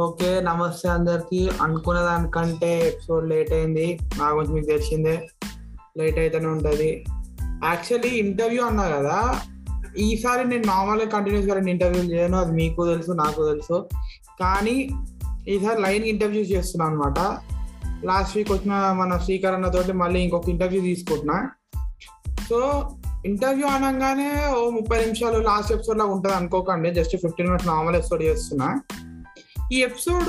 Okay నమస్తే అందరికి. అనుకున్న దానికంటే ఎపిసోడ్ లేట్ అయింది. నా గురించి మీకు తెలిసిందే. లేట్ అయితేనే ఉంటుంది. యాక్చువల్లీ ఇంటర్వ్యూ అన్నా కదా ఈసారి నేను నార్మల్గా కంటిన్యూస్గా రెండు ఇంటర్వ్యూలు చేయను. అది మీకు తెలుసు నాకు తెలుసు. కానీ ఈసారి లైన్ ఇంటర్వ్యూ చేస్తున్నాను అనమాట లాస్ట్ వీక్ వచ్చిన మన శ్రీకర్ మళ్ళీ ఇంకొక ఇంటర్వ్యూ తీసుకుంటున్నా. సో ఇంటర్వ్యూ అనగానే ఓ ముప్పై నిమిషాలు లాస్ట్ ఎపిసోడ్ లాగా ఉంటుంది అనుకోకండి. Just fifteen minutes normal episode చేస్తున్నా. ఈ ఎపిసోడ్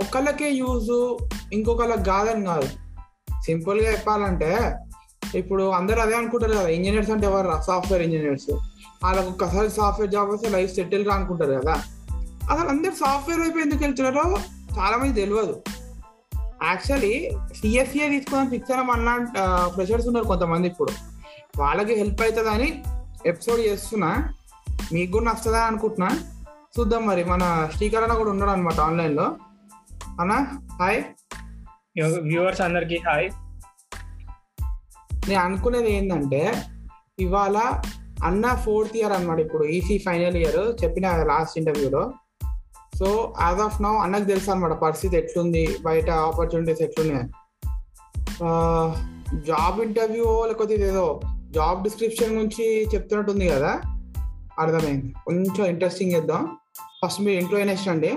ఒకళ్ళకే యూజ్ ఇంకొకళ్ళకి కాదని కాదు. సింపుల్గా చెప్పాలంటే ఇప్పుడు అందరు అదే అనుకుంటారు కదా ఇంజనీర్స్ అంటే ఎవరు సాఫ్ట్వేర్ ఇంజనీర్స్. వాళ్ళకి ఒక్కసారి సాఫ్ట్వేర్ జాబ్ వస్తే లైఫ్ సెటిల్ రా అనుకుంటారు కదా. అసలు అందరు సాఫ్ట్వేర్ వైపు ఎందుకు వెళ్తున్నారో చాలా మంది తెలియదు. యాక్చువల్లీ సిఎస్సిఏ తీసుకుని ఫిక్స్ అయిన మన ఫ్రెషర్స్ ఉన్నారు కొంతమంది ఇప్పుడు. వాళ్ళకి హెల్ప్ అవుతుందని ఎపిసోడ్ చేస్తున్నా. మీకు కూడా నచ్చదా అనుకుంటున్నా. చూద్దాం మరి. మన శ్రీకర్ అన్న కూడా ఉన్నాడు అనమాట ఆన్లైన్లో అన్న హాయ్. వ్యూవర్స్ అందరికి హాయ్. నేను అనుకునేది ఏంటంటే ఇవాళ అన్న ఫోర్త్ ఇయర్ అనమాట ఇప్పుడు ఈసీ ఫైనల్ ఇయర్ చెప్పిన లాస్ట్ ఇంటర్వ్యూలో. సో యాజ్ ఆఫ్ నౌ అన్నకు తెలుసు అనమాట పరిస్థితి ఎట్లుంది బయట ఆపర్చునిటీస్ ఎట్లున్నాయి. జాబ్ ఇంటర్వ్యూ లేకపోతే ఇదేదో జాబ్ డిస్క్రిప్షన్ నుంచి చెప్తున్నట్టుంది కదా. అర్థమైంది. కొంచెం ఇంట్రెస్టింగ్ చేద్దాం. ఫస్ట్ మీరు ఇంట్లో నెక్స్ట్ అండి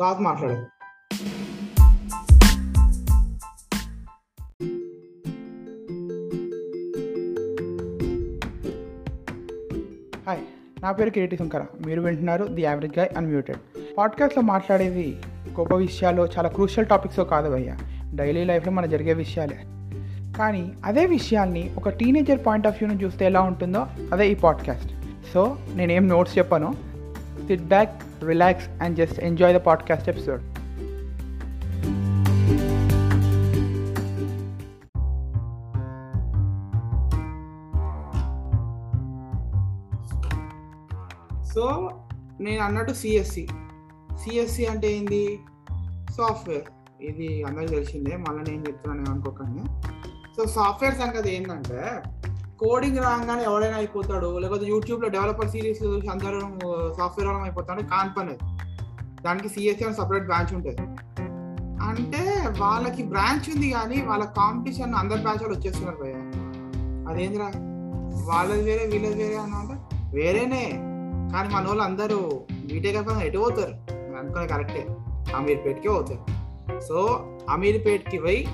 తర్వాత మాట్లాడదు. హాయ్ నా పేరు కిరీటి శంకర. మీరు వింటున్నారు ది యావరేజ్ గాయ్ అన్మ్యూటెడ్ పాడ్కాస్ట్లో మాట్లాడేది గొప్ప విషయాలు చాలా క్రూషియల్ టాపిక్స్ కాదు భయ్య. డైలీ లైఫ్లో మన జరిగే విషయాలే. కానీ అదే విషయాల్ని ఒక టీనేజర్ పాయింట్ ఆఫ్ వ్యూని చూస్తే ఎలా ఉంటుందో అదే ఈ పాడ్కాస్ట్ సో నేనేం నోట్స్ చెప్పాను. Sit back relax and just enjoy the podcast episode so నేను అన్నట్టు సిఎస్సి సిఎస్సి అంటే ఏంది? సాఫ్ట్వేర్ ఇది అందరికి తెలిసిందే. మళ్ళీ నేను చెప్తున్నాను అనుకోకండి సో సాఫ్ట్వేర్ సంగతి ఏంటంటే కోడింగ్ రాగానే ఎవడైనా అయిపోతాడు. లేకపోతే యూట్యూబ్లో డెవలపర్ సిరీస్ చూసి అందరూ సాఫ్ట్వేర్ వాళ్ళం అయిపోతాడు. కాని పని దానికి సిఎస్సి అని సపరేట్ బ్రాంచ్ ఉంటుంది. అంటే వాళ్ళకి బ్రాంచ్ ఉంది కానీ వాళ్ళ కాంపిటీషన్ అందరి బ్రాంచ్ వాళ్ళు వచ్చేస్తున్నారు భయ అదేంద్రా? వాళ్ళది వేరే వీళ్ళది వేరే అని అంటే వేరేనే. కానీ మన వాళ్ళు అందరూ బీటెక్ అయిపోయిన ఎటు పోతారు? అనుకునే కరెక్టే అమీర్పేట్కే పోతారు. సో అమీర్పేట్కి పోయి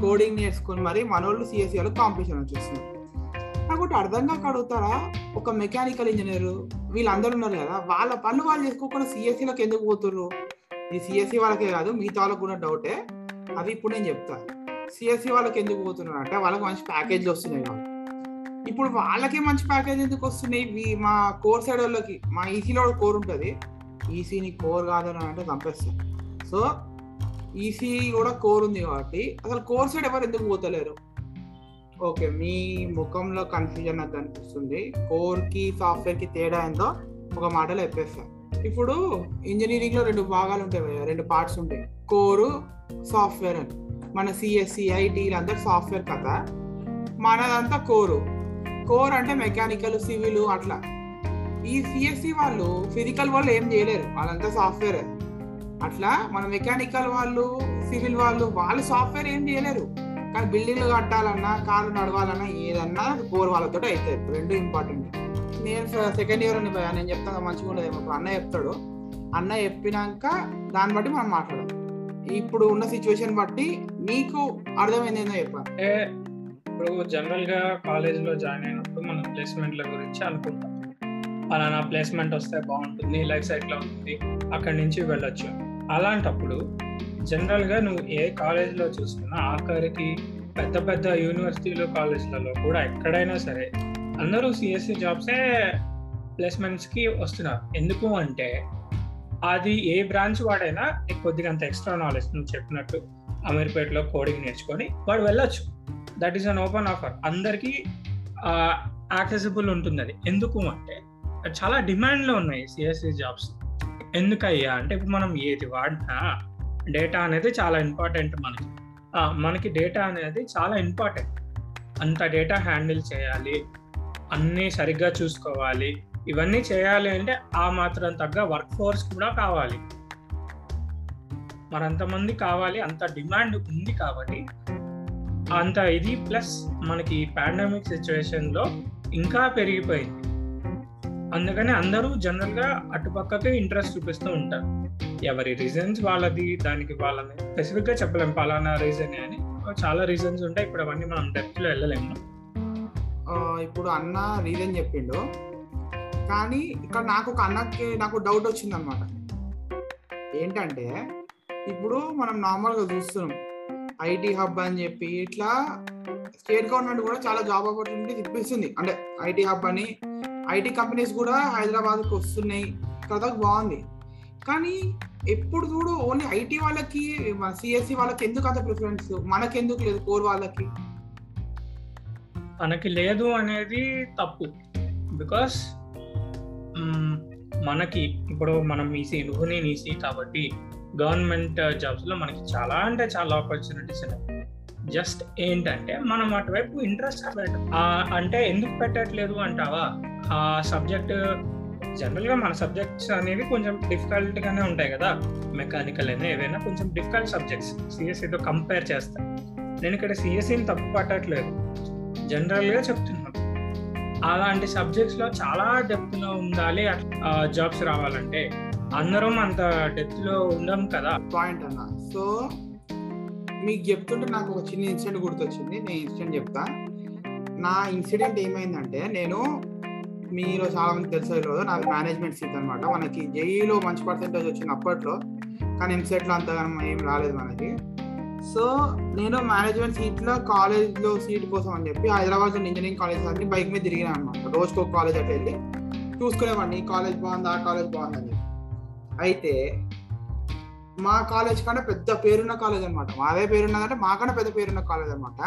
కోడింగ్ నేర్చుకుని మరి మన వాళ్ళు సిఎస్సి వాళ్ళు కాంపిటీషన్ వచ్చేస్తున్నారు. నాకు ఒకటి అర్థం కాక అడుగుతారా? ఒక మెకానికల్ ఇంజనీర్ వీళ్ళందరూ ఉన్నారు కదా వాళ్ళ పనులు వాళ్ళు చేసుకోకుండా సిఎస్సిలోకి ఎందుకు పోతున్నారు ఈ సిఎస్సి వాళ్ళకే కాదు మిగతా వాళ్ళకు కూడా డౌటే అది ఇప్పుడు నేను చెప్తా. సిఎస్సి వాళ్ళకి ఎందుకు పోతున్నారు అంటే వాళ్ళకి మంచి ప్యాకేజ్లు వస్తున్నాయి ఇప్పుడు వాళ్ళకి మంచి ప్యాకేజ్ ఎందుకు వస్తున్నాయి? మా కోర్ సైడ్ వాళ్ళకి మా ఈసీలో కోర్ ఉంటుంది. ఈసీని కోర్ కాదని అంటే చంపేస్తారు. సో ఈసీ కూడా కోర్ ఉంది కాబట్టి అసలు కోర్ సైడ్ ఎవరు ఎందుకు పోతలేరు? ఓకే మీ ముఖంలో కన్ఫ్యూజన్ నాకు అనిపిస్తుంది కోర్కి సాఫ్ట్వేర్కి తేడా ఏందో ఒక మాటలో చెప్పేస్తా. ఇప్పుడు ఇంజనీరింగ్లో రెండు భాగాలు ఉంటాయి రెండు పార్ట్స్ ఉంటాయి. కోరు సాఫ్ట్వేర్ అని. మన సిఎస్సి ఐటీ అంతా సాఫ్ట్వేర్ కథ. మనదంతా కోరు కోర్ అంటే మెకానికల్ సివిల్ అట్లా. ఈ సిఎస్సి వాళ్ళు ఫిజికల్ వాళ్ళు ఏం చేయలేరు. వాళ్ళంతా సాఫ్ట్వేర్ అట్లా మన మెకానికల్ వాళ్ళు సివిల్ వాళ్ళు వాళ్ళు సాఫ్ట్వేర్ ఏం చేయలేరు. కానీ బిల్డింగ్లు కట్టాలన్నా కార్లు నడవాలన్నా ఏదన్నా కోర్ వాళ్ళతో అవుతుంది రెండు ఇంపార్టెంట్ నేను సెకండ్ ఇయర్ అని నేను చెప్తాను మంచిగా ఉండదు. ఇప్పుడు అన్న చెప్తాడు. అన్న చెప్పినాక దాన్ని బట్టి మనం మాట్లాడాలి ఇప్పుడు ఉన్న సిచ్యువేషన్ బట్టి నీకు అర్థమైంది ఏందో చెప్పా. ఇప్పుడు జనరల్గా కాలేజ్లో జాయిన్ అయినప్పుడు మనం ప్లేస్మెంట్ల గురించి అనుకుంటాం. అలానా ప్లేస్మెంట్ వస్తే బాగుంటుంది లైఫ్ సైకిల్ ఉంటుంది అక్కడి నుంచి వెళ్ళొచ్చు. అలాంటప్పుడు జనరల్గా నువ్వు ఏ కాలేజ్లో చూసుకున్నా ఆఖరికి పెద్ద పెద్ద యూనివర్సిటీలు కాలేజ్లలో కూడా ఎక్కడైనా సరే అందరూ సిఎస్సి జాబ్సే ప్లేస్మెంట్స్కి వస్తున్నారు. ఎందుకు అంటే అది ఏ బ్రాంచ్ వాడైనా కొద్దిగా అంత ఎక్స్ట్రా నాలెడ్జ్ నువ్వు చెప్పినట్టు అమీర్పేటలో కోడింగ్ నేర్చుకొని వాడు వెళ్ళొచ్చు. That is an open offer. అందరికీ యాక్సెసిబుల్ ఉంటుంది అది. ఎందుకు అంటే చాలా డిమాండ్లో ఉన్నాయి సిఎస్సి జాబ్స్. ఎందుకయ్యా? అంటే ఇప్పుడు మనం ఏది వాడినా డేటా అనేది చాలా ఇంపార్టెంట్ మనకి. మనకి డేటా అనేది చాలా ఇంపార్టెంట్. అంత డేటా హ్యాండిల్ చేయాలి అన్నీ సరిగ్గా చూసుకోవాలి. ఇవన్నీ చేయాలి అంటే ఆ మాత్రం తగ్గ వర్క్ ఫోర్స్ కూడా కావాలి. మరంతమంది కావాలి అంత డిమాండ్ ఉంది కాబట్టి అంత ఇది ప్లస్ మనకి పాండమిక్ సిచ్యువేషన్లో ఇంకా పెరిగిపోయింది. అందుకని అందరూ జనరల్గా అటుపక్కకే ఇంట్రెస్ట్ చూపిస్తూ ఉంటారు. ఎవరి రీజన్స్ వాళ్ళది దానికి వాళ్ళని స్పెసిఫిక్గా చెప్పలేం. పలానా రీజన్ అని. చాలా రీజన్స్ ఉంటాయి. ఇప్పుడు అవన్నీ మనం డెప్త్లో వెళ్ళలేము ఇప్పుడు అన్న రీజన్ చెప్పిండు. కానీ ఇక్కడ నాకు ఒక అన్నకి నాకు డౌట్ వచ్చింది అనమాట ఏంటంటే ఇప్పుడు మనం నార్మల్గా చూస్తున్నాం. ఐటీ హబ్ అని చెప్పి ఇట్లా స్టేట్ గవర్నమెంట్ కూడా చాలా జాబ్ ఆపర్చునిటీస్ ఇప్పిస్తుంది. అంటే ఐటీ హబ్ అని ఐటీ కంపెనీస్ కూడా హైదరాబాద్కి వస్తున్నాయి. కదా బాగుంది. కానీ ఎప్పుడు చూడు ఓన్లీ ఐటీ వాళ్ళకి సిఎస్సి వాళ్ళకి ఎందుకు అంత ప్రిఫరెన్స్ మనకెందుకు లేదు కోర్ వాళ్ళకి? మనకి లేదు అనేది తప్పు. బికాస్ మనకి ఇప్పుడు మనం ఈసీ నేను ఈసీ కాబట్టి గవర్నమెంట్ uh, జాబ్స్లో మనకి చాలా అంటే చాలా ఆపర్చునిటీస్ ఉన్నాయి. జస్ట్ ఏంటంటే మనం అటువైపు ఇంట్రెస్ట్ అంటే ఎందుకు పెట్టట్లేదు అంటావా? ఆ సబ్జెక్ట్ జనరల్గా మన సబ్జెక్ట్స్ అనేవి కొంచెం డిఫికల్ట్ గానే ఉంటాయి కదా. మెకానికల్ అయినా ఏవైనా కొంచెం డిఫికల్ట్ సబ్జెక్ట్స్ సిఎస్సితో కంపేర్ చేస్తాను నేను ఇక్కడ సిఎస్ఈని తప్పు పట్టట్లేదు. జనరల్గా చెప్తున్నాను. అలాంటి సబ్జెక్ట్స్లో చాలా డెప్త్లో ఉండాలి అట్లా జాబ్స్ రావాలంటే. అందరం అంత డెప్త్లో ఉండం కదా. పాయింట్ అన్న. సో మీకు చెప్తుంటే నాకు ఒక చిన్న ఇన్సిడెంట్ గుర్తొచ్చింది. నేను ఇన్సిడెంట్ చెప్తా. నా ఇన్సిడెంట్ ఏమైందంటే నేను మీరు చాలా మంది తెలుసు ఈరోజు నాది మేనేజ్మెంట్ సీట్ అనమాట మనకి జేఈలో మంచి పర్సెంటేజ్ వచ్చింది అప్పట్లో. కానీ ఎంసెట్లో అంతగా ఏం రాలేదు మనకి. సో నేను మేనేజ్మెంట్ సీట్లో కాలేజ్లో సీట్ కోసం అని చెప్పి హైదరాబాద్ ఇంజనీరింగ్ కాలేజ్ అన్ని బైక్ మీద తిరిగినా అనమాట రోజుకో కాలేజ్ అట్లా వెళ్ళి చూసుకునేవాడిని. ఈ కాలేజ్ బాగుంది? ఆ కాలేజ్ బాగుంది అయితే మా కాలేజ్ కంటే పెద్ద పేరున్న కాలేజ్ అనమాట మాదే పేరున్నదంటే మాకన్నా పెద్ద పేరున్న కాలేజ్ అనమాట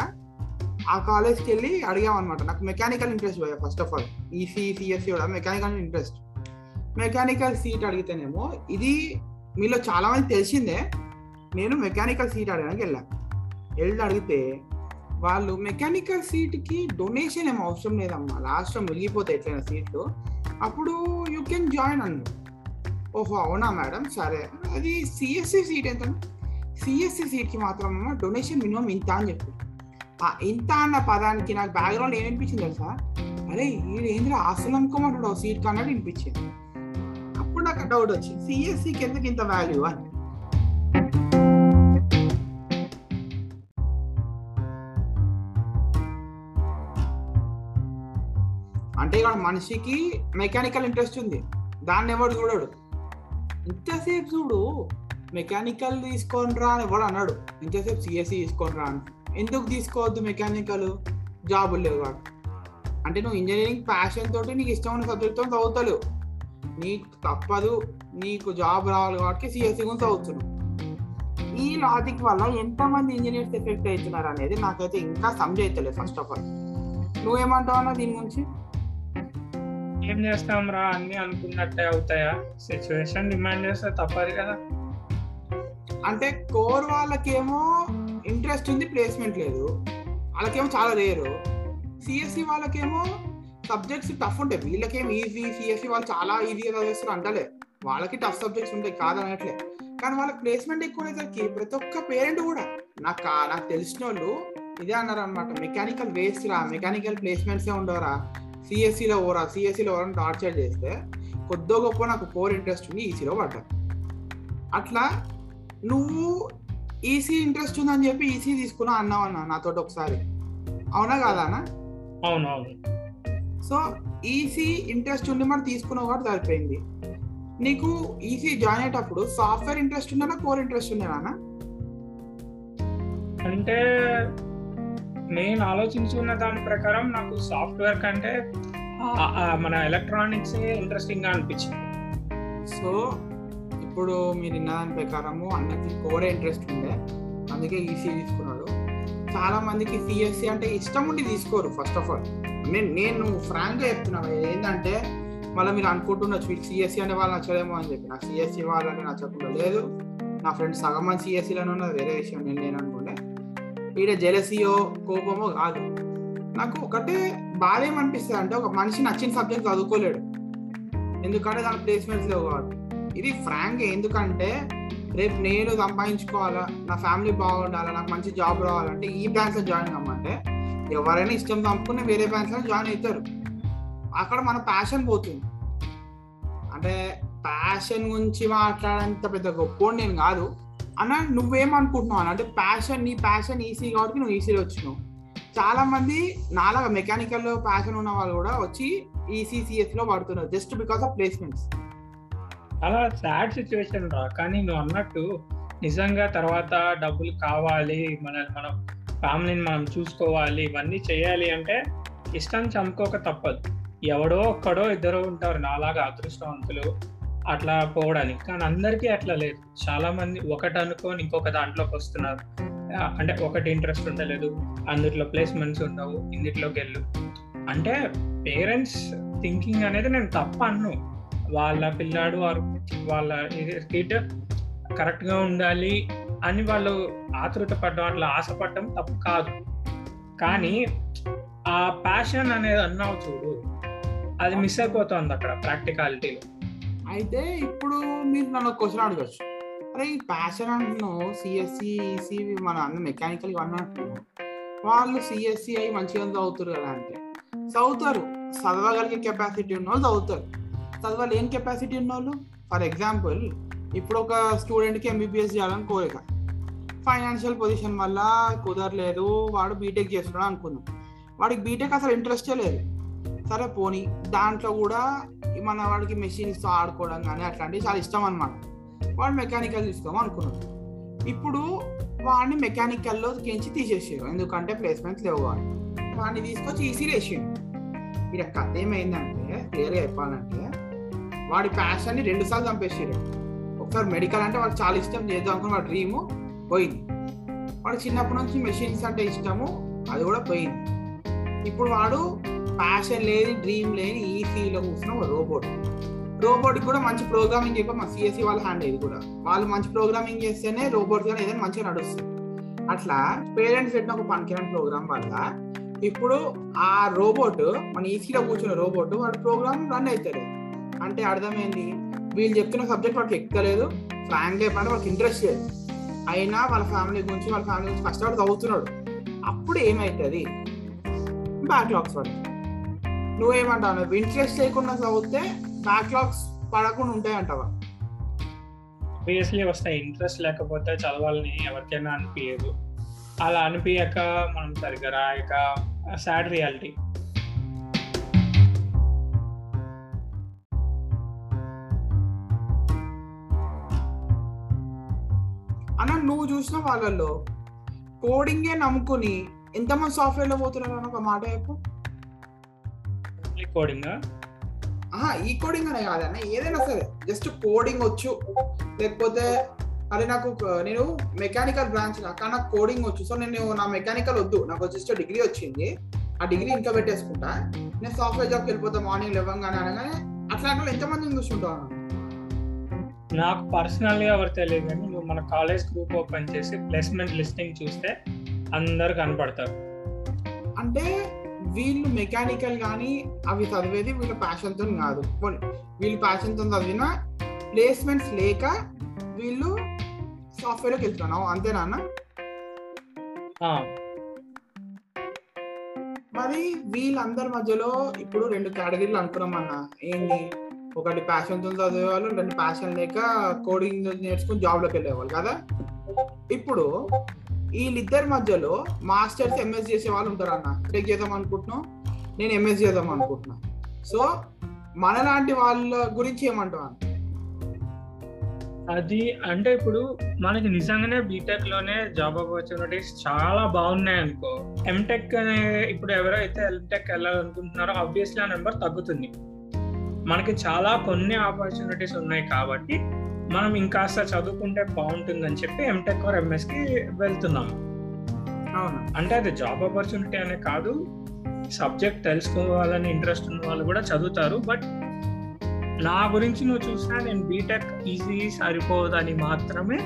ఆ కాలేజ్కి వెళ్ళి అడిగామన్నమాట నాకు మెకానికల్ ఇంట్రెస్ట్ పోయా first of all EC CSE కూడా మెకానికల్ ఇంట్రెస్ట్ మెకానికల్ సీట్ అడిగితేనేమో ఇది మీలో చాలామంది తెలిసిందే. నేను మెకానికల్ సీట్ అడగడానికి వెళ్ళాను వెళ్ళి అడిగితే వాళ్ళు మెకానికల్ సీట్కి డొనేషన్ ఏం అవసరం లేదమ్మా. లాస్ట్ వెలిగిపోతే ఎట్లయినా సీట్లు అప్పుడు యూ కెన్ జాయిన్ అన్నారు. ఓహో అవునా మేడం? సరే. అది సిఎస్సి సీట్ ఎంత? సిఎస్సి సీట్కి మాత్రం డొనేషన్ మినిమం ఇంత అని చెప్పి. ఆ ఇంత అన్న పదానికి నాకు బ్యాక్గ్రౌండ్ ఏమనిపించింది తెలుసా? అరే ఈడు ఏంద్రా ఆస్తులు అమ్ముకోమంటాడు సీట్ కన్నట్టు వినిపించింది. అప్పుడు నాకు డౌట్ వచ్చింది. సిఎస్సికి ఎందుకు ఇంత వాల్యూ అని. అంటే ఇక్కడ మనిషికి మెకానికల్ ఇంట్రెస్ట్ ఉంది. దాన్ని ఎవడు చూడడు? ఇంతసేపు చూడు మెకానికల్ తీసుకొని రా అని ఎవడు అన్నాడు ఇంతసేపు సిఎస్సి తీసుకొని రా అని. ఎందుకు తీసుకోవద్దు మెకానికల్ జాబులు లేవు వాడు. అంటే నువ్వు ఇంజనీరింగ్ ప్యాషన్ తోటి నీకు ఇష్టమైన సబ్జెక్ట్తో చదువుతలేవు. నీకు తప్పదు నీకు జాబ్ రావాలి కాబట్టి సిఎస్సి గురించి చదువుతున్నావు. ఈ లాజిక్ వల్ల ఎంతమంది ఇంజనీర్స్ ఎఫెక్ట్ అవుతున్నారు అనేది నాకైతే ఇంకా సమజైతలేదు ఫస్ట్ ఆఫ్ ఆల్ నువ్వేమంటావు అన్న దీని గురించి? ఏం చేస్తాం రా అన్ని అనుకున్నట్టే అవుతాయా? సిచ్యువేషన్ డిమాండ్ చేస్తే తప్పదు కదా. అంటే కోర్ వాళ్ళకేమో ఇంట్రెస్ట్ ఉంది ప్లేస్మెంట్ లేదు. వాళ్ళకేమో చాలా రేరు. సిఎస్సి వాళ్ళకేమో సబ్జెక్ట్స్ టఫ్ ఉంటాయి. వీళ్ళకేం ఈజీ సిఎస్సి వాళ్ళు చాలా ఈజీగా చదివేస్తారు అంటలే. వాళ్ళకి టఫ్ సబ్జెక్ట్స్ ఉంటాయి కాదనట్లే. కానీ వాళ్ళకి ప్లేస్మెంట్ ఎక్కువ ఉండేసరికి ప్రతి ఒక్క పేరెంట్ కూడా నాకు నాకు తెలిసిన వాళ్ళు ఇదే అన్నారు అనమాట మెకానికల్ వేస్ట్ రా మెకానికల్ ప్లేస్మెంట్సే ఉండవరా. సిఎస్సిలో ఓరా సిఎస్సిలో ఓరని టార్చర్ చేస్తే కొద్దో గొప్ప నాకు కోర్ ఇంట్రెస్ట్ ఉంది ఈసీలో పడ్డా. అట్లా నువ్వు ఈసీ ఇంట్రెస్ట్ ఉందని చెప్పి ఈసీ తీసుకున్నా అన్నావు అన్న నాతోటి ఒకసారి. అవునా కాదా అన్న? అవును అవును. సో ఈసీ ఇంట్రెస్ట్ ఉండి మరి తీసుకున్నావు కాబట్టి సరిపోయింది. నీకు ఈసీ జాయిన్ అయ్యేటప్పుడు సాఫ్ట్వేర్ ఇంట్రెస్ట్ ఉండేనా కోర్ ఇంట్రెస్ట్ ఉండేనా? అంటే నేను ఆలోచించుకున్న దాని ప్రకారం నాకు సాఫ్ట్వేర్ కంటే మన ఎలక్ట్రానిక్స్ ఇంట్రెస్టింగ్గా అనిపించింది. సో ఇప్పుడు మీరు దాని ప్రకారము అన్నకి కోరే ఇంట్రెస్ట్ ఉండే. అందుకే ఈసీ తీసుకున్నాడు. చాలా మందికి సిఎస్సి అంటే ఇష్టం ఉండి తీసుకోరు ఫస్ట్ ఆఫ్ ఆల్. నేను నేను ఫ్రాంక్గా చెప్తున్నాను ఏంటంటే మళ్ళీ మీరు అనుకుంటుండొచ్చు వీళ్ళు సిఎస్సి అనే వాళ్ళు నచ్చలేమో అని చెప్పి. నాకు సిఎస్సి వాళ్ళని నచ్చకుండా లేదు. నా ఫ్రెండ్స్ సగం మంది సిఎస్సిలోనే ఉన్నది వేరే విషయం. నేను నేను అనుకుంటే ఈడ జెలసియో కోపమో కాదు. నాకు ఒకటే బాధ ఏమనిపిస్తుంది అంటే ఒక మనిషి నచ్చిన సబ్జెక్ట్ చదువుకోలేడు. ఎందుకంటే దాని ప్లేస్మెంట్స్ లేవు కాబట్టి. ఇది ఫ్రాంక్ ఎందుకంటే రేపు నేను సంపాదించుకోవాలా నా ఫ్యామిలీ బాగుండాలా నాకు మంచి జాబ్ రావాలంటే ఈ బ్రాంచ్లో జాయిన్ అవ్వమంటే ఎవరైనా ఇష్టం చంపుకుని వేరే బ్రాంచ్లో జాయిన్ అవుతారు. అక్కడ మన ప్యాషన్ పోతుంది. అంటే ప్యాషన్ గురించి మాట్లాడేంత పెద్ద గొప్ప నేను కాదు. అన్న నువ్వేమనుకుంటున్నావు? అన్న? అంటే ప్యాషన్ నీ ప్యాషన్ ఈసీ కాబట్టి నువ్వు ఈసీలో వచ్చినావు. చాలా మంది నాలాగా మెకానికల్లో ప్యాషన్ ఉన్న వాళ్ళు కూడా వచ్చి ఈసీసీఎస్లో పడుతున్నారు జస్ట్ బికాస్ ఆఫ్ ప్లేస్మెంట్స్ చాలా సాడ్ సిచ్యువేషన్ రా. కానీ నువ్వు అన్నట్టు నిజంగా తర్వాత డబ్బులు కావాలి మన మన ఫ్యామిలీని మనం చూసుకోవాలి ఇవన్నీ చేయాలి అంటే ఇష్టం చంపుకోక తప్పదు. ఎవడో ఒక్కడో ఇద్దరు ఉంటారు నాలాగా అదృష్టవంతులు. అట్లా పోవడానికి. కానీ అందరికీ అట్లా లేదు. చాలా మంది ఒకటి అనుకొని ఇంకొక దాంట్లోకి వస్తున్నారు. అంటే ఒకటి ఇంట్రెస్ట్ ఉండలేదు. అందుట్లో ప్లేస్మెంట్స్ ఉండవు. ఇందులోకి వెళ్ళు. అంటే పేరెంట్స్ థింకింగ్ అనేది నేను తప్ప అన్ను. వాళ్ళ పిల్లాడు వారు వాళ్ళ కిడ్ కరెక్ట్గా ఉండాలి అని వాళ్ళు ఆతృత పడడం అట్లా ఆశపడడం తప్పు కాదు. కానీ ఆ ప్యాషన్ అనేది అన్నావు చూడు అది మిస్ అయిపోతుంది అక్కడ ప్రాక్టికాలిటీలో. అయితే ఇప్పుడు మీరు నన్ను క్వశ్చన్ అడగచ్చు. అరే ఈ ప్యాషన్ అంటున్నావు సిఎస్సి మన అన్న మెకానికల్ ఇవన్నీ అంటున్నావు. వాళ్ళు సిఎస్సి అయి మంచిగా చదువుతారు కదా అంటే. చదువుతారు. చదవగలిగే కెపాసిటీ ఉన్న వాళ్ళు చదువుతారు. చదవలేని కెపాసిటీ ఉన్న వాళ్ళు ఫర్ ఎగ్జాంపుల్ ఇప్పుడు ఒక స్టూడెంట్కి ఎంబీబీఎస్ చేయాలని కోరిక. ఫైనాన్షియల్ పొజిషన్ వల్ల కుదరలేదు. వాడు బీటెక్ చేస్తున్నాడు అనుకుందాం. వాడికి బీటెక్ అసలు ఇంట్రెస్టే లేదు. సరే పోనీ. దాంట్లో కూడా మన వాడికి మెషిన్స్ ఆడుకోవడం కానీ అట్లాంటివి చాలా ఇష్టం అనమాట వాడు మెకానికల్ తీసుకోమని అనుకున్నాడు. ఇప్పుడు వాడిని మెకానికల్లో కించి తీసేసారు ఎందుకంటే ప్లేస్మెంట్స్ లేవు వాడు వాడిని తీసుకొచ్చి ఈసీ వేసిండు ఇక్కడ కథ ఏమైందంటే క్లియర్గా చెప్పాలంటే వాడి ప్యాషన్ని రెండు సార్లు చంపేసారు ఒకసారి మెడికల్ అంటే వాడు చాలా ఇష్టం చేద్దాం అనుకుని వాడి డ్రీము పోయింది. వాడు చిన్నప్పటి నుంచి మెషిన్స్ అంటే ఇష్టము అది కూడా పోయింది. ఇప్పుడు వాడు ప్యాషన్ లేని డ్రీమ్ లేని ఈసీలో కూర్చున్న ఒక రోబోట్ రోబోట్ కూడా మంచి ప్రోగ్రామింగ్ చెప్పి మా సిఎస్సి వాళ్ళ హ్యాండ్ అయ్యేది కూడా. వాళ్ళు మంచి ప్రోగ్రామింగ్ చేస్తేనే రోబోట్ కానీ ఏదైనా మంచిగా నడుస్తుంది. అట్లా పేరెంట్స్ పెట్టిన ఒక పనికిరాని ప్రోగ్రామ్ వల్ల ఇప్పుడు ఆ రోబోట్ మన ఈసీలో కూర్చున్న రోబోట్ వాడు ప్రోగ్రామ్ రన్ అవుతుంది అంటే అర్థమైంది? వీళ్ళు చెప్తున్న సబ్జెక్ట్ వాడికి ఎక్కలేదు. ఫ్రాంక్ చెప్పాలంటే వాళ్ళకి ఇంట్రెస్ట్ లేదు. అయినా వాళ్ళ ఫ్యామిలీ గురించి వాళ్ళ ఫ్యామిలీ గురించి కష్టపడి చదువుతున్నాడు. అప్పుడు ఏమవుతుంది బ్యాక్లాగ్స్ పడతాయి నువ్వేమంటావు? నువ్వు ఇంట్రెస్ట్ లేకుండా చదివితే బ్యాక్లాగ్స్ పడకుండా ఉంటాయి అంటావా ఆబ్వియస్లీ వస్తాయి. ఇంట్రెస్ట్ లేకపోతే చదవాలని ఎవరికైనా అనిపించదు అలా అనిపించక మనం సరిగ్గా రాయక సాడ్ రియాలిటీ అన్న నువ్వు చూసిన వాళ్ళల్లో కోడింగే నమ్ముకుని ఎంతమంది సాఫ్ట్వేర్లో పోతున్నారు అని ఒక మాట చెప్పు. కోడింగ్ ఈ కోడింగ్ అనే కాదన్న ఏదైనా సరే జస్ట్ కోడింగ్ వచ్చు లేకపోతే అరే నాకు నేను మెకానికల్ బ్రాంచ్ కానీ నాకు కోడింగ్ వచ్చు సో నేను నా మెకానికల్ వద్దు నాకు జస్ట్ డిగ్రీ వచ్చింది ఆ డిగ్రీ ఇంకా పెట్టేసుకుంటా నేను సాఫ్ట్వేర్ జాబ్కి వెళ్ళిపోతా మార్నింగ్ లేవగానే అనగానే అట్లాంటి వాళ్ళు ఎంతమందిని చూస్తుంటావు అన్న? నాకు పర్సనల్గా ఎవరు తెలియదు కానీ నువ్వు మన కాలేజ్ గ్రూప్ ఓపెన్ చేసి ప్లేస్మెంట్ లిస్టింగ్ చూస్తే అందరు కనపడతారు అంటే వీళ్ళు మెకానికల్ కానీ అవి చదివేది వీళ్ళ passion తో కాదు. వీళ్ళు passion తో చదివిన ప్లేస్మెంట్స్ లేక వీళ్ళు సాఫ్ట్వేర్లోకి వెళ్తున్నావు. అంతేనా మరి వీళ్ళందరి మధ్యలో ఇప్పుడు రెండు కేటగిరీలు అనుకున్నాం అన్న. ఏంటి ఒకటి passion తో చదివేవాళ్ళు రెండు ప్యాషన్ లేక కోడింగ్ నేర్చుకుని జాబ్లోకి వెళ్ళేవాళ్ళు కదా? ఇప్పుడు వీళ్ళిద్దరి మధ్యలో మాస్టర్స్ ఎంఎస్ చేసే వాళ్ళు ఉంటారు అన్న. టెక్ చేద్దాం అనుకుంటున్నాం నేను ఎంఎస్ చేద్దాం అనుకుంటున్నా. సో మనలాంటి వాళ్ళ గురించి ఏమంటావు అది అంటే ఇప్పుడు మనకి నిజంగానే బీటెక్లోనే జాబ్ ఆపర్చునిటీస్ చాలా బాగున్నాయి అనుకో. ఎంటెక్ అనే ఇప్పుడు ఎవరైతే ఎంటెక్ వెళ్ళాలనుకుంటున్నారో ఆబ్వియస్లీ ఆ నెంబర్ తగ్గుతుంది. మనకి చాలా కొన్ని ఆపర్చునిటీస్ ఉన్నాయి కాబట్టి మనం ఇంకాస్త చదువుకుంటే బాగుంటుందని చెప్పి ఎంటెక్ ఆర్ ఎంఎస్కి వెళ్తున్నాము అవునా. అంటే అది జాబ్ ఆపర్చునిటీ అనే కాదు. సబ్జెక్ట్ తెలుసుకోవాలని ఇంట్రెస్ట్ ఉన్న వాళ్ళు కూడా చదువుతారు. బట్ నా గురించి నువ్వు చూసినా నేను బీటెక్ ఈజీ సరిపోదని మాత్రమే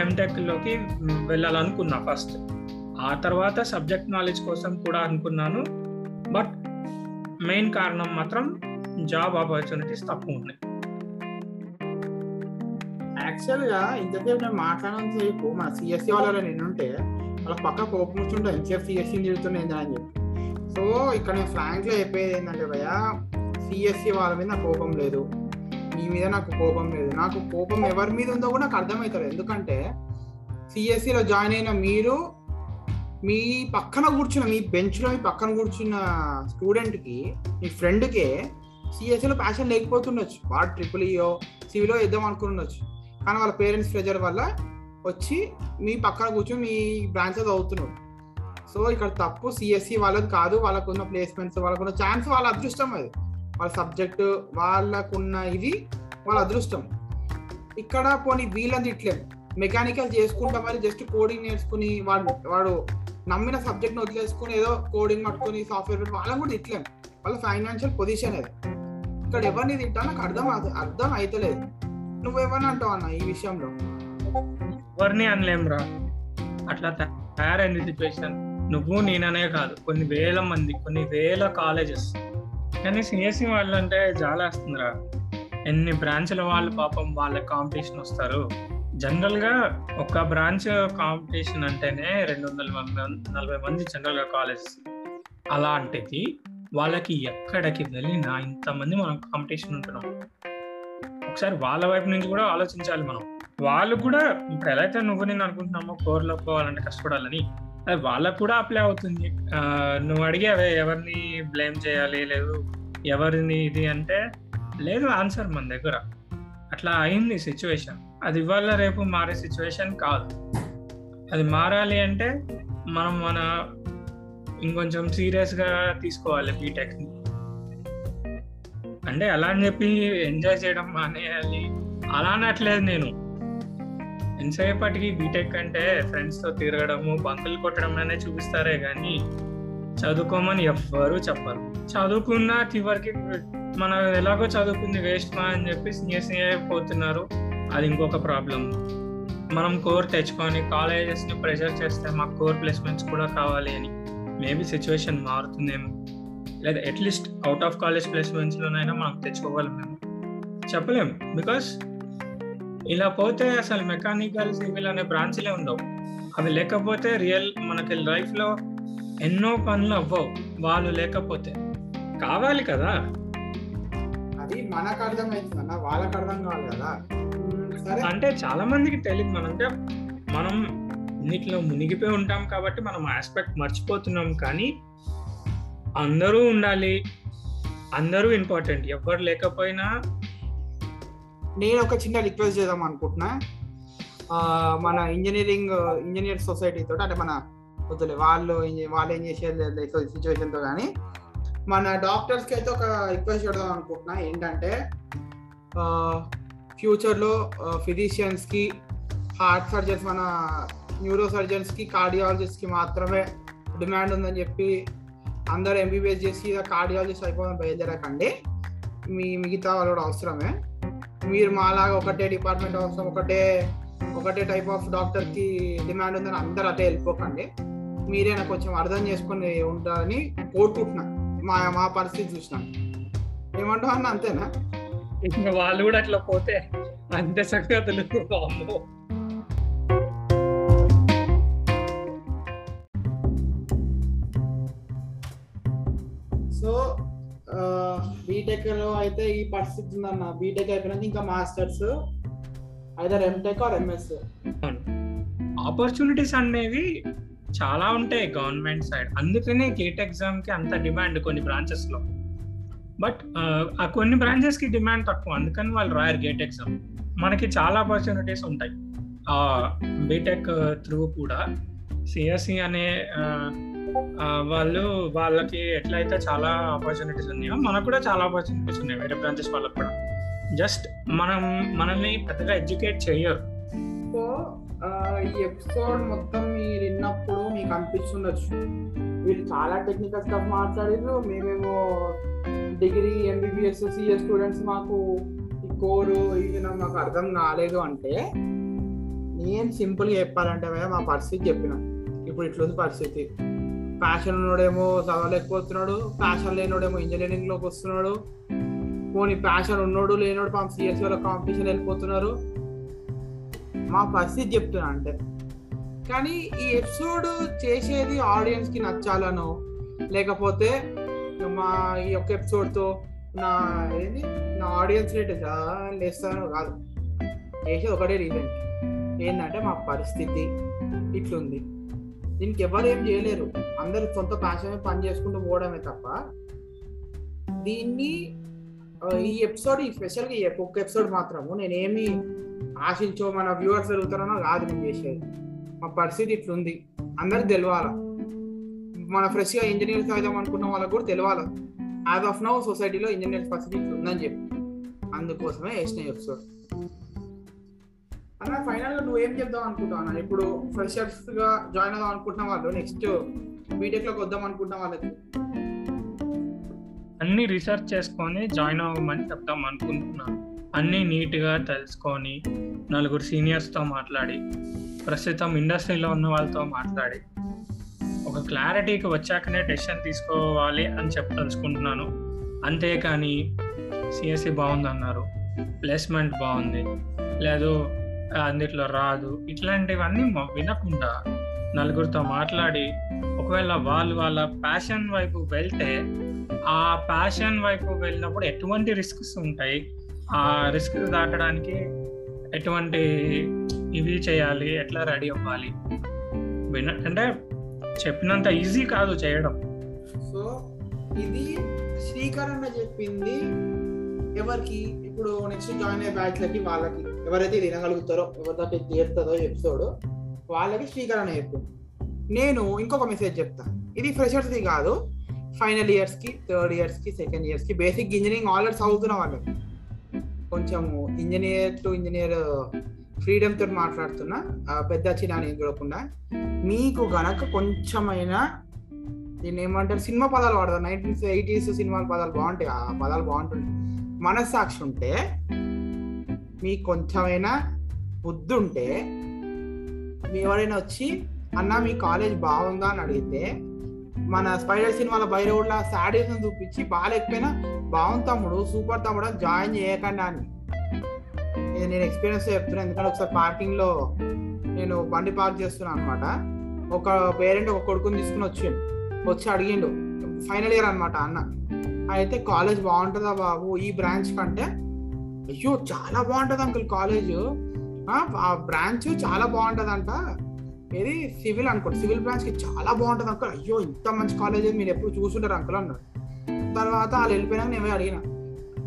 ఎంటెక్లోకి వెళ్ళాలనుకున్నా ఫస్ట్ ఆ తర్వాత సబ్జెక్ట్ నాలెడ్జ్ కోసం కూడా అనుకున్నాను. బట్ మెయిన్ కారణం మాత్రం జాబ్ ఆపర్చునిటీస్ తక్కువ ఉన్నాయి. యాక్చువల్గా ఇంతసేపు నేను మాట్లాడినంత సేపు మన సిఎస్సి వాళ్ళ నిన్నుంటే వాళ్ళ పక్క కోపం వచ్చింటే ఎంతసేపు సిఎస్సి తిరుగుతున్నాయి అని చెప్పి. సో ఇక్కడ నేను ఫ్రాంక్లో చెప్పేది ఏంటంటే భయ సిఎస్సి వాళ్ళ మీద నాకు కోపం లేదు. మీ మీద నాకు కోపం లేదు. నాకు కోపం ఎవరి మీద ఉందో కూడా నాకు అర్థమవుతారు ఎందుకంటే సిఎస్సిలో జాయిన్ అయిన మీరు మీ పక్కన కూర్చున్న మీ బెంచ్లో మీ పక్కన కూర్చున్న స్టూడెంట్కి మీ ఫ్రెండ్కే సిఎస్సిలో ప్యాషన్ లేకపోతుండొచ్చు. వాడు ట్రిపుల్ ఈయో సివిలో వేద్దాం అనుకుని ఉండొచ్చు కానీ వాళ్ళ పేరెంట్స్ ప్రెజర్ వల్ల వచ్చి మీ పక్కన కూర్చొని మీ బ్రాంచ్ అవుతున్నారు సో ఇక్కడ తప్పు సిఎస్సి వాళ్ళది కాదు. వాళ్ళకున్న ప్లేస్మెంట్స్ వాళ్ళకున్న ఛాన్స్ వాళ్ళ అదృష్టం అది. వాళ్ళ సబ్జెక్ట్ వాళ్ళకున్న ఇది వాళ్ళ అదృష్టం. ఇక్కడ పోనీ వీళ్ళని ఇట్లేం. మెకానికల్ చేసుకుంటా మరి జస్ట్ కోడింగ్ నేర్చుకుని వాడు వాడు నమ్మిన సబ్జెక్ట్ వదిలేసుకుని ఏదో కోడింగ్ పట్టుకుని సాఫ్ట్వేర్ పెట్టి వాళ్ళని కూడా ఇట్లేం. వాళ్ళ ఫైనాన్షియల్ పొజిషన్ అది. ఇక్కడ ఎవరిని తింటా నాకు అర్థం అవ- అర్థం అవుతలేదు నువ్వేమని అంటావు అన్న ఈ విషయంలో? ఎవరిని అనలేంరా. అట్లా తయారైంది సిచ్యువేషన్ నువ్వు నేననే కాదు కొన్ని వేల మంది కొన్ని వేల కాలేజెస్ కానీ సిఎస్సి వాళ్ళు అంటే జాలేస్తుందిరా. ఎన్ని బ్రాంచ్ల వాళ్ళు పాపం వాళ్ళ కాంపిటీషన్ వస్తారు. జనరల్గా ఒక బ్రాంచ్ కాంపిటీషన్ అంటేనే రెండు వందల నలభై మంది జనరల్గా కాలేజెస్ కాలేజ్ అలాంటిది వాళ్ళకి ఎక్కడికి వెళ్ళినా ఇంతమంది మనం కాంపిటీషన్ ఉంటున్నాం. ఒకసారి వాళ్ళ వైపు నుంచి కూడా ఆలోచించాలి మనం. వాళ్ళు కూడా ఇప్పుడు ఎలా అయితే నువ్వు నేను అనుకుంటున్నామో కోర్లో పోవాలంటే కష్టపడాలని అది వాళ్ళకు కూడా అప్లై అవుతుంది. నువ్వు నువ్వు అడిగావే ఎవరిని బ్లేమ్ చేయాలి లేదు ఎవరిని ఇది అంటే లేదు ఆన్సర్ మన దగ్గర. అట్లా అయింది సిచ్యువేషన్ అది ఇవాళ రేపు మారే సిచ్యువేషన్ కాదు. అది మారాలి అంటే మనం మన ఇంకొంచెం సీరియస్గా తీసుకోవాలి బీటెక్ని అంటే అలా అని చెప్పి ఎంజాయ్ చేయడం మానేయాలి అలా అనట్లేదు నేను. ఎంతసేపటికి బీటెక్ అంటే ఫ్రెండ్స్తో తిరగడము బంకులు కొట్టడం అనే చూపిస్తారే కానీ చదువుకోమని ఎవ్వరు చెప్పరు. చదువుకున్న చివరికి మనం ఎలాగో చదువుకుంది వేస్ట్ మా అని చెప్పి సిఎస్సీ పోతున్నారు అది ఇంకొక ప్రాబ్లం మనం కోర్ తెచ్చుకొని కాలేజెస్ని ప్రెషర్ చేస్తే మాకు కోర్ ప్లేస్మెంట్స్ కూడా కావాలి అని. మేబీ సిచ్యువేషన్ మారుతుందేమో. లేదా at least out of college placements లోనైనా మనం తెచ్చుకోగలం చెప్పలేం. బికాస్ ఇలా పోతే అసలు మెకానికల్ సివిల్ అనే బ్రాంచ్లే ఉండవు. అవి లేకపోతే రియల్ మనకి లైఫ్లో ఎన్నో పనులు అవ్వవు. వాళ్ళు లేకపోతే. కావాలి కదా. అది మనకు అర్థం అవుతుంది అన్న. వాళ్ళకి అర్థం కావాలి కదా. అంటే చాలా మందికి తెలియదు మనం అంటే మనం ఇన్నిట్లో మునిగిపోయి ఉంటాం కాబట్టి మనం ఆస్పెక్ట్ మర్చిపోతున్నాం. కానీ అందరూ ఉండాలి. అందరూ ఇంపార్టెంట్ ఎవరు లేకపోయినా నేను ఒక చిన్న రిక్వెస్ట్ చేద్దాం అనుకుంటున్నా. మన ఇంజనీరింగ్ ఇంజనీర్ సొసైటీ తోటి అంటే మన వద్దులే వాళ్ళు వాళ్ళు ఏం చేసేది సిచ్యువేషన్తో కానీ మన డాక్టర్స్కి అయితే ఒక రిక్వెస్ట్ చేద్దాం అనుకుంటున్నా. ఏంటంటే ఫ్యూచర్లో ఫిజీషియన్స్కి హార్ట్ సర్జన్స్ మన న్యూరో సర్జన్స్కి కార్డియాలజిస్ట్కి మాత్రమే డిమాండ్ ఉందని చెప్పి అందరు ఎంబీబీఎస్ చేసి కార్డియాలజిస్ట్ అయిపోవడం బయలుదేరకండి. మీ మిగతా వాళ్ళు కూడా అవసరమే. మీరు మాలాగా ఒకటే డిపార్ట్మెంట్ అవసరం ఒకటే ఒకటే టైప్ ఆఫ్ డాక్టర్కి డిమాండ్ ఉందని అందరు అటే వెళ్ళిపోకండి. మీరే నాకు కొంచెం అర్థం చేసుకొని ఉంటారని కోరుకుంటున్నా. మా మా పరిస్థితి చూసిన. ఏమంటావు అన్న అంతేనా? వాళ్ళు కూడా అట్లా పోతే అంతే సంగతులు. బీటెక్లో అయితే ఈ పరిస్థితి ఉందన్న. బీటెక్ అయిపోయినాక ఇంకా masters either MTech or MS opportunities అనేవి చాలా ఉంటాయి గవర్నమెంట్ సైడ్ అందుకనే గేట్ ఎగ్జామ్కి అంత డిమాండ్ కొన్ని బ్రాంచెస్లో. బట్ ఆ కొన్ని బ్రాంచెస్కి డిమాండ్ తక్కువ. అందుకని వాళ్ళు రాయరు గేట్ ఎగ్జామ్ మనకి చాలా ఆపర్చునిటీస్ ఉంటాయి. బీటెక్ త్రూ uh, కూడా. సిఎస్సి అనే వాళ్ళు వాళ్ళకి ఎట్లయితే చాలా ఆపర్చునిటీస్ ఉన్నాయో మనకు కూడా చాలా ఆపర్చునిటీస్ ఉన్నాయి వేరే బ్రాంచెస్ వాళ్ళకి కూడా. జస్ట్ మనం మనల్ని పెద్దగా ఎడ్యుకేట్ చేయరు. సో ఈ ఎపిసోడ్ మొత్తం మీరు విన్నప్పుడు మీకు అనిపిస్తుండొచ్చు. వీళ్ళు చాలా టెక్నికల్ స్టఫ్ మాట్లాడారు మేమేమో డిగ్రీ ఎంబీబీఎస్ సిఎస్ స్టూడెంట్స్ మాకు ఈ కోరు ఇది మాకు అర్థం కాలేదు అంటే నేను సింపుల్గా చెప్పాలంటే మా పరిస్థితి చెప్పిన. ఇప్పుడు ఇట్లుంది పరిస్థితి. ప్యాషన్ ఉన్నోడేమో చదవలేకపోతున్నాడు ప్యాషన్ లేనోడేమో ఇంజనీరింగ్లోకి వస్తున్నాడు. పోనీ ప్యాషన్ ఉన్నోడు లేనోడు పాపం సిఎస్సీలో కాంపిటీషన్ వెళ్ళిపోతున్నారు. మా పరిస్థితి చెప్తున్నా అంటే. కానీ ఈ ఎపిసోడ్ చేసేది ఆడియన్స్కి నచ్చాలనో లేకపోతే మా ఈ యొక్క ఎపిసోడ్తో నా ఏంది? నా ఆడియన్స్ రేట్ లేస్తానో కాదు. చేసేది ఒకటే రీజన్ ఏంటంటే మా పరిస్థితి ఇట్లుంది. దీనికి ఎవరు ఏం చేయలేరు. అందరు సొంత ప్యాషన్ పని చేసుకుంటూ పోవడమే తప్ప దీన్ని ఈ ఎపిసోడ్ ఈ స్పెషల్గా ఒక్క ఎపిసోడ్ మాత్రము నేనేమి ఆశించో మన వ్యూవర్స్ జరుగుతారనో కాదు నేను చేసేది. మా పరిస్థితి ఇట్లుంది. అందరికి తెలియాల మన ఫ్రెష్గా ఇంజనీర్స్ అవుదాం అనుకున్న వాళ్ళకి కూడా తెలియాలి యాజ్ ఆఫ్ నౌ సొసైటీలో ఇంజనీర్స్ పరిస్థితి ఇట్లుందని చెప్పి. అందుకోసమే వేసిన ఎపిసోడ్ అన్న ఫైనల్గా నువ్వేం చెప్దాం అనుకుంటావు అన్న? ఇప్పుడు ఫ్రెషర్స్గా జాయిన్ అవుదాం అనుకుంటున్న వాళ్ళు నెక్స్ట్ బీటెక్లోకి వద్దాం అనుకుంటున్న వాళ్ళకి? అన్ని రీసెర్చ్ చేసుకొని జాయిన్ అవ్వమని చెప్తాం అనుకుంటున్నాను అన్ని నీట్గా తెలుసుకొని నలుగురు సీనియర్స్తో మాట్లాడి ప్రస్తుతం ఇండస్ట్రీలో ఉన్న వాళ్ళతో మాట్లాడి ఒక క్లారిటీకి వచ్చాకనే డెసిషన్ తీసుకోవాలి అని చెప్పదలుచుకుంటున్నాను. అంతేకాని సిఎస్సి బాగుంది అన్నారు ప్లేస్మెంట్ బాగుంది లేదు అన్నిట్లో రాదు. ఇట్లాంటివన్నీ వినకుండా నలుగురితో మాట్లాడి ఒకవేళ వాళ్ళు వాళ్ళ ప్యాషన్ వైపు వెళ్తే ఆ ప్యాషన్ వైపు వెళ్ళినప్పుడు ఎటువంటి రిస్క్స్ ఉంటాయి? ఆ రిస్క్ దాటడానికి ఎటువంటి ఇవి చేయాలి? ఎట్లా రెడీ అవ్వాలి? విన అంటే చెప్పినంత ఈజీ కాదు చేయడం. సో ఇది శ్రీకరణ చెప్పింది. ఎవరికి? ఇప్పుడు నెక్స్ట్ జాయిన్ అయ్యే బ్యాచ్లకి వాళ్ళకి. ఎవరైతే వినగలుగుతారో ఎవరితో తీరుతుందో ఎపిసోడ్ వాళ్ళకి శ్రీకరణ చెప్పింది నేను ఇంకొక మెసేజ్ చెప్తా. ఇది ఫ్రెషర్స్ది కాదు. ఫైనల్ ఇయర్స్కి థర్డ్ ఇయర్స్కి సెకండ్ ఇయర్స్కి బేసిక్ ఇంజనీరింగ్ ఆల్రెడీ చదువుతున్న వాళ్ళకి కొంచెం ఇంజనీర్ టు ఇంజనీర్ ఫ్రీడమ్ తోటి మాట్లాడుతున్నా. పెద్ద చిన్న అని చూడకుండా. మీకు గనక కొంచెమైనా దీన్ని ఏమంటారు? సినిమా పదాలు వాడతారు. నైన్టీన్ ఎయిటీస్ సినిమాల పదాలు బాగుంటాయి. ఆ పదాలు బాగుంటుంది మనస్సాక్షి ఉంటే మీకు కొంచెమైనా బుద్ధి ఉంటే మీ ఎవరైనా వచ్చి అన్న మీ కాలేజ్ బాగుందా? అని అడిగితే మన స్పైడర్ సినిమాల బైరవుడ్ల శాడీస్ చూపించి బాగాలేకపోయినా బాగుంది తమ్ముడు సూపర్ తమ్ముడు జాయిన్ చేయకుండా అని. ఇది నేను ఎక్స్పీరియన్స్ చెప్తున్నాను ఎందుకంటే ఒకసారి పార్కింగ్లో నేను బండి పార్క్ చేస్తున్నాను అనమాట ఒక పేరెంట్ ఒక కొడుకుని తీసుకుని వచ్చిండు వచ్చి అడిగిండు ఫైనల్ ఇయర్ అనమాట అన్న. అయితే కాలేజ్ బాగుంటుందా బాబు? ఈ బ్రాంచ్ కంటే? అయ్యో చాలా బాగుంటుంది అంకుల్ కాలేజ్. ఆ బ్రాంచ్ చాలా బాగుంటుందంట. ఏది? సివిల్ అనుకోండి. సివిల్ బ్రాంచ్కి చాలా బాగుంటుంది అంకుల్. అయ్యో ఇంత మంచి కాలేజ్ మీరు ఎప్పుడు చూసుంటారు అంకుల్ అన్నాడు తర్వాత వాళ్ళు వెళ్ళిపోయినాక నేను అడిగిన.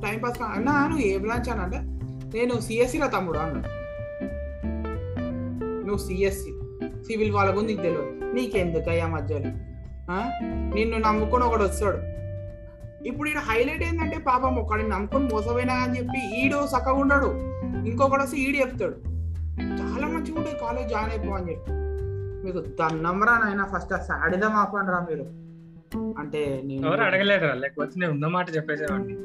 టైం పాస్ అన్నా నువ్వు ఏ బ్రాంచ్ అని అంటే నేను సిఎస్సిలో తమ్ముడు అన్నాడు. నువ్వు సిఎస్సి సివిల్ వాళ్ళ గురించి నీకు తెలియదు. నీకెందుకు అయ్యా మధ్యలో నిన్ను నమ్ముకొని ఒకడు వస్తాడు. ఇప్పుడు ఈడ హైలైట్ ఏంటంటే పాపం ఒకడిని నమ్ముకొని మోసపోయినా అని చెప్పి ఈడు చక్కగా ఉండడు ఇంకొకడు వస్తే ఈడు చెప్తాడు. చాలా మంచిగా ఉంటుంది కాలేజ్ జాయిన్ అయిపో అని చెప్పి. మీకు దన్నమరా నాయన ఫస్ట్ ఆ సాడిదా మాపండిరా మీరు. అంటే నేను ఎవరు అడగలేరు లేకపోతే నేను ఉన్నమాట చెప్పేసేవాడిని.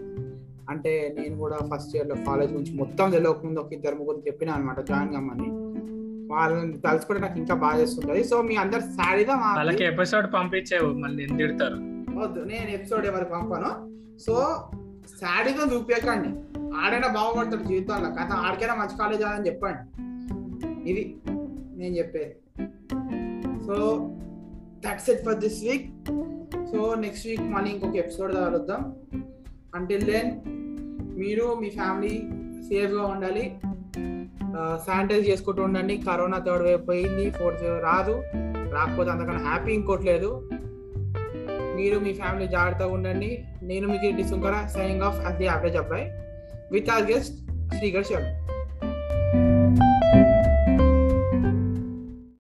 అంటే నేను కూడా ఫస్ట్ ఇయర్లో కాలేజ్ గురించి మొత్తం తెలియకముందు ఒక ఇద్దరు ముగ్గురు చెప్పిన అనమాట జాయిన్ కమ్మని. వాళ్ళని తలుచుకుంటే నాకు ఇంకా బాగా చేస్తుంటది సో మీ అందరు సాడిదా వాళ్ళకి ఎపిసోడ్ పంపించేవు మళ్ళీ నేను తిడతారు? వద్దు. నేను ఎపిసోడ్ ఎవరికి పంపాను. సో శాడీతో చూపించకండి ఆడైనా బాగుపడతాడు జీవితంలో. కథ ఆడికైనా మంచి కాలేజ్ అని చెప్పండి. ఇది నేను చెప్పేది. So that's it for this week so next week మళ్ళీ ఇంకొక ఎపిసోడ్ కలుద్దాం అంటిల్ దెన్ మీరు మీ ఫ్యామిలీ సేఫ్గా ఉండాలి. శానిటైజ్ చేసుకుంటూ ఉండండి. కరోనా థర్డ్ వేవ్ పోయింది. ఫోర్త్ వేవ్ రాదు. రాకపోతే అంతకన్నా హ్యాపీ ఇంకోటి లేదు. మీరు మీ ఫ్యామిలీ జాగ్రత్తగా ఉండండి. నేను మీకు డిసుంకర signing off at the average abbayi with our guest Srikar Sharma